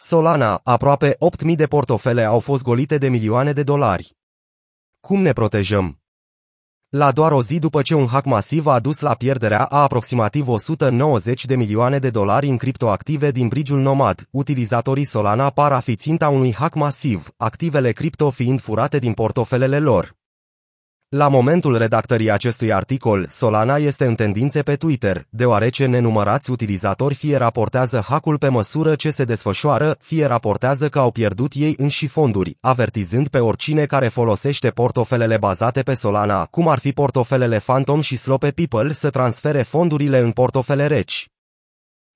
Solana, aproape 8.000 de portofele au fost golite de milioane de dolari. Cum ne protejăm? La doar o zi după ce un hack masiv a adus la pierderea a aproximativ 190 de milioane de dolari în criptoactive din brigiul Nomad, utilizatorii Solana par a fi ținta unui hack masiv, activele cripto fiind furate din portofelele lor. La momentul redactării acestui articol, Solana este în tendințe pe Twitter, deoarece nenumărați utilizatori fie raportează hackul pe măsură ce se desfășoară, fie raportează că au pierdut ei înși fonduri, avertizând pe oricine care folosește portofelele bazate pe Solana, cum ar fi portofelele Phantom și Slope People, să transfere fondurile în portofele reci.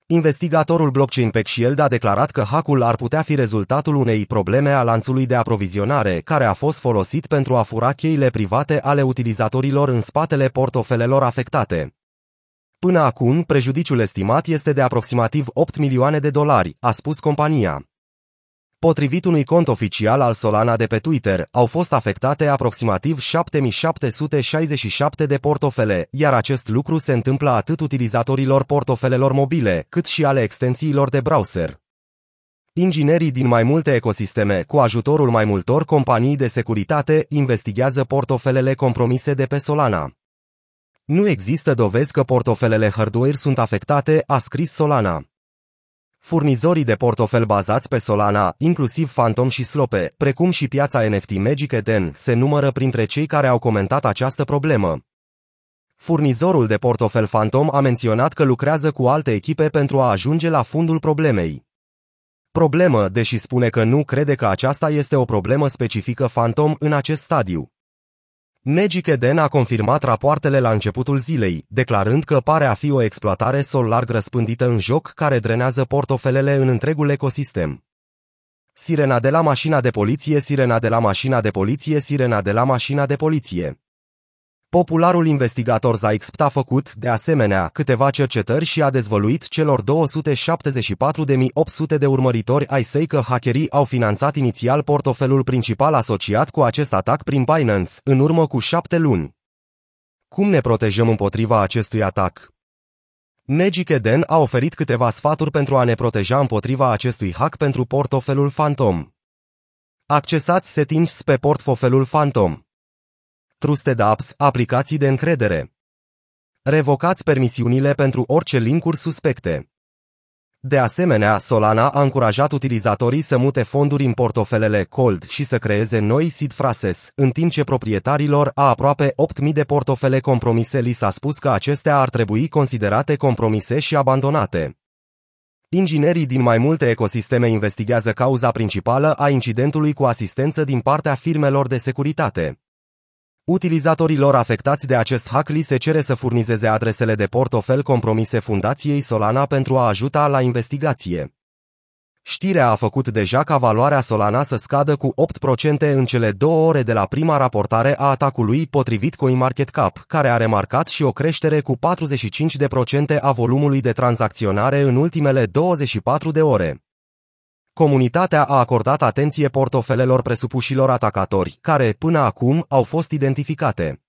Investigatorul blockchain PeckShield a declarat că hackul ar putea fi rezultatul unei probleme a lanțului de aprovizionare, care a fost folosit pentru a fura cheile private ale utilizatorilor în spatele portofelelor afectate. Până acum, prejudiciul estimat este de aproximativ 8 milioane de dolari, a spus compania. Potrivit unui cont oficial al Solana de pe Twitter, au fost afectate aproximativ 7767 de portofele, iar acest lucru se întâmplă atât utilizatorilor portofelelor mobile, cât și ale extensiilor de browser. Inginerii din mai multe ecosisteme, cu ajutorul mai multor companii de securitate, investigează portofelele compromise de pe Solana. Nu există dovezi că portofelele hardware sunt afectate, a scris Solana. Furnizorii de portofel bazați pe Solana, inclusiv Phantom și Slope, precum și piața NFT Magic Eden, se numără printre cei care au comentat această problemă. Furnizorul de portofel Phantom a menționat că lucrează cu alte echipe pentru a ajunge la fundul problemei. Problemă, deși spune că nu crede că aceasta este o problemă specifică Phantom în acest stadiu. Magic Eden a confirmat rapoartele la începutul zilei, declarând că pare a fi o exploatare sol larg răspândită în joc care drenează portofelele în întregul ecosistem. Sirena de la mașina de poliție, sirena de la mașina de poliție, sirena de la mașina de poliție. Popularul investigator Zaixpt a făcut, de asemenea, câteva cercetări și a dezvăluit celor 274.800 de urmăritori ai săi că hackerii au finanțat inițial portofelul principal asociat cu acest atac prin Binance, în urmă cu șapte luni. Cum ne protejăm împotriva acestui atac? Magic Eden a oferit câteva sfaturi pentru a ne proteja împotriva acestui hack pentru portofelul Phantom. Accesați settings pe portofelul Phantom. Trusted Apps, aplicații de încredere. Revocați permisiunile pentru orice linkuri suspecte. De asemenea, Solana a încurajat utilizatorii să mute fonduri în portofelele cold și să creeze noi seed phrases, în timp ce proprietarilor a aproape 8.000 de portofele compromise li s-a spus că acestea ar trebui considerate compromise și abandonate. Inginerii din mai multe ecosisteme investigează cauza principală a incidentului cu asistență din partea firmelor de securitate. Utilizatorilor afectați de acest hack li se cere să furnizeze adresele de portofel compromise fundației Solana pentru a ajuta la investigație. Știrea a făcut deja ca valoarea Solana să scadă cu 8% în cele două ore de la prima raportare a atacului potrivit CoinMarketCap, care a remarcat și o creștere cu 45% a volumului de tranzacționare în ultimele 24 de ore. Comunitatea a acordat atenție portofelelor presupușilor atacatori, care, până acum, au fost identificate.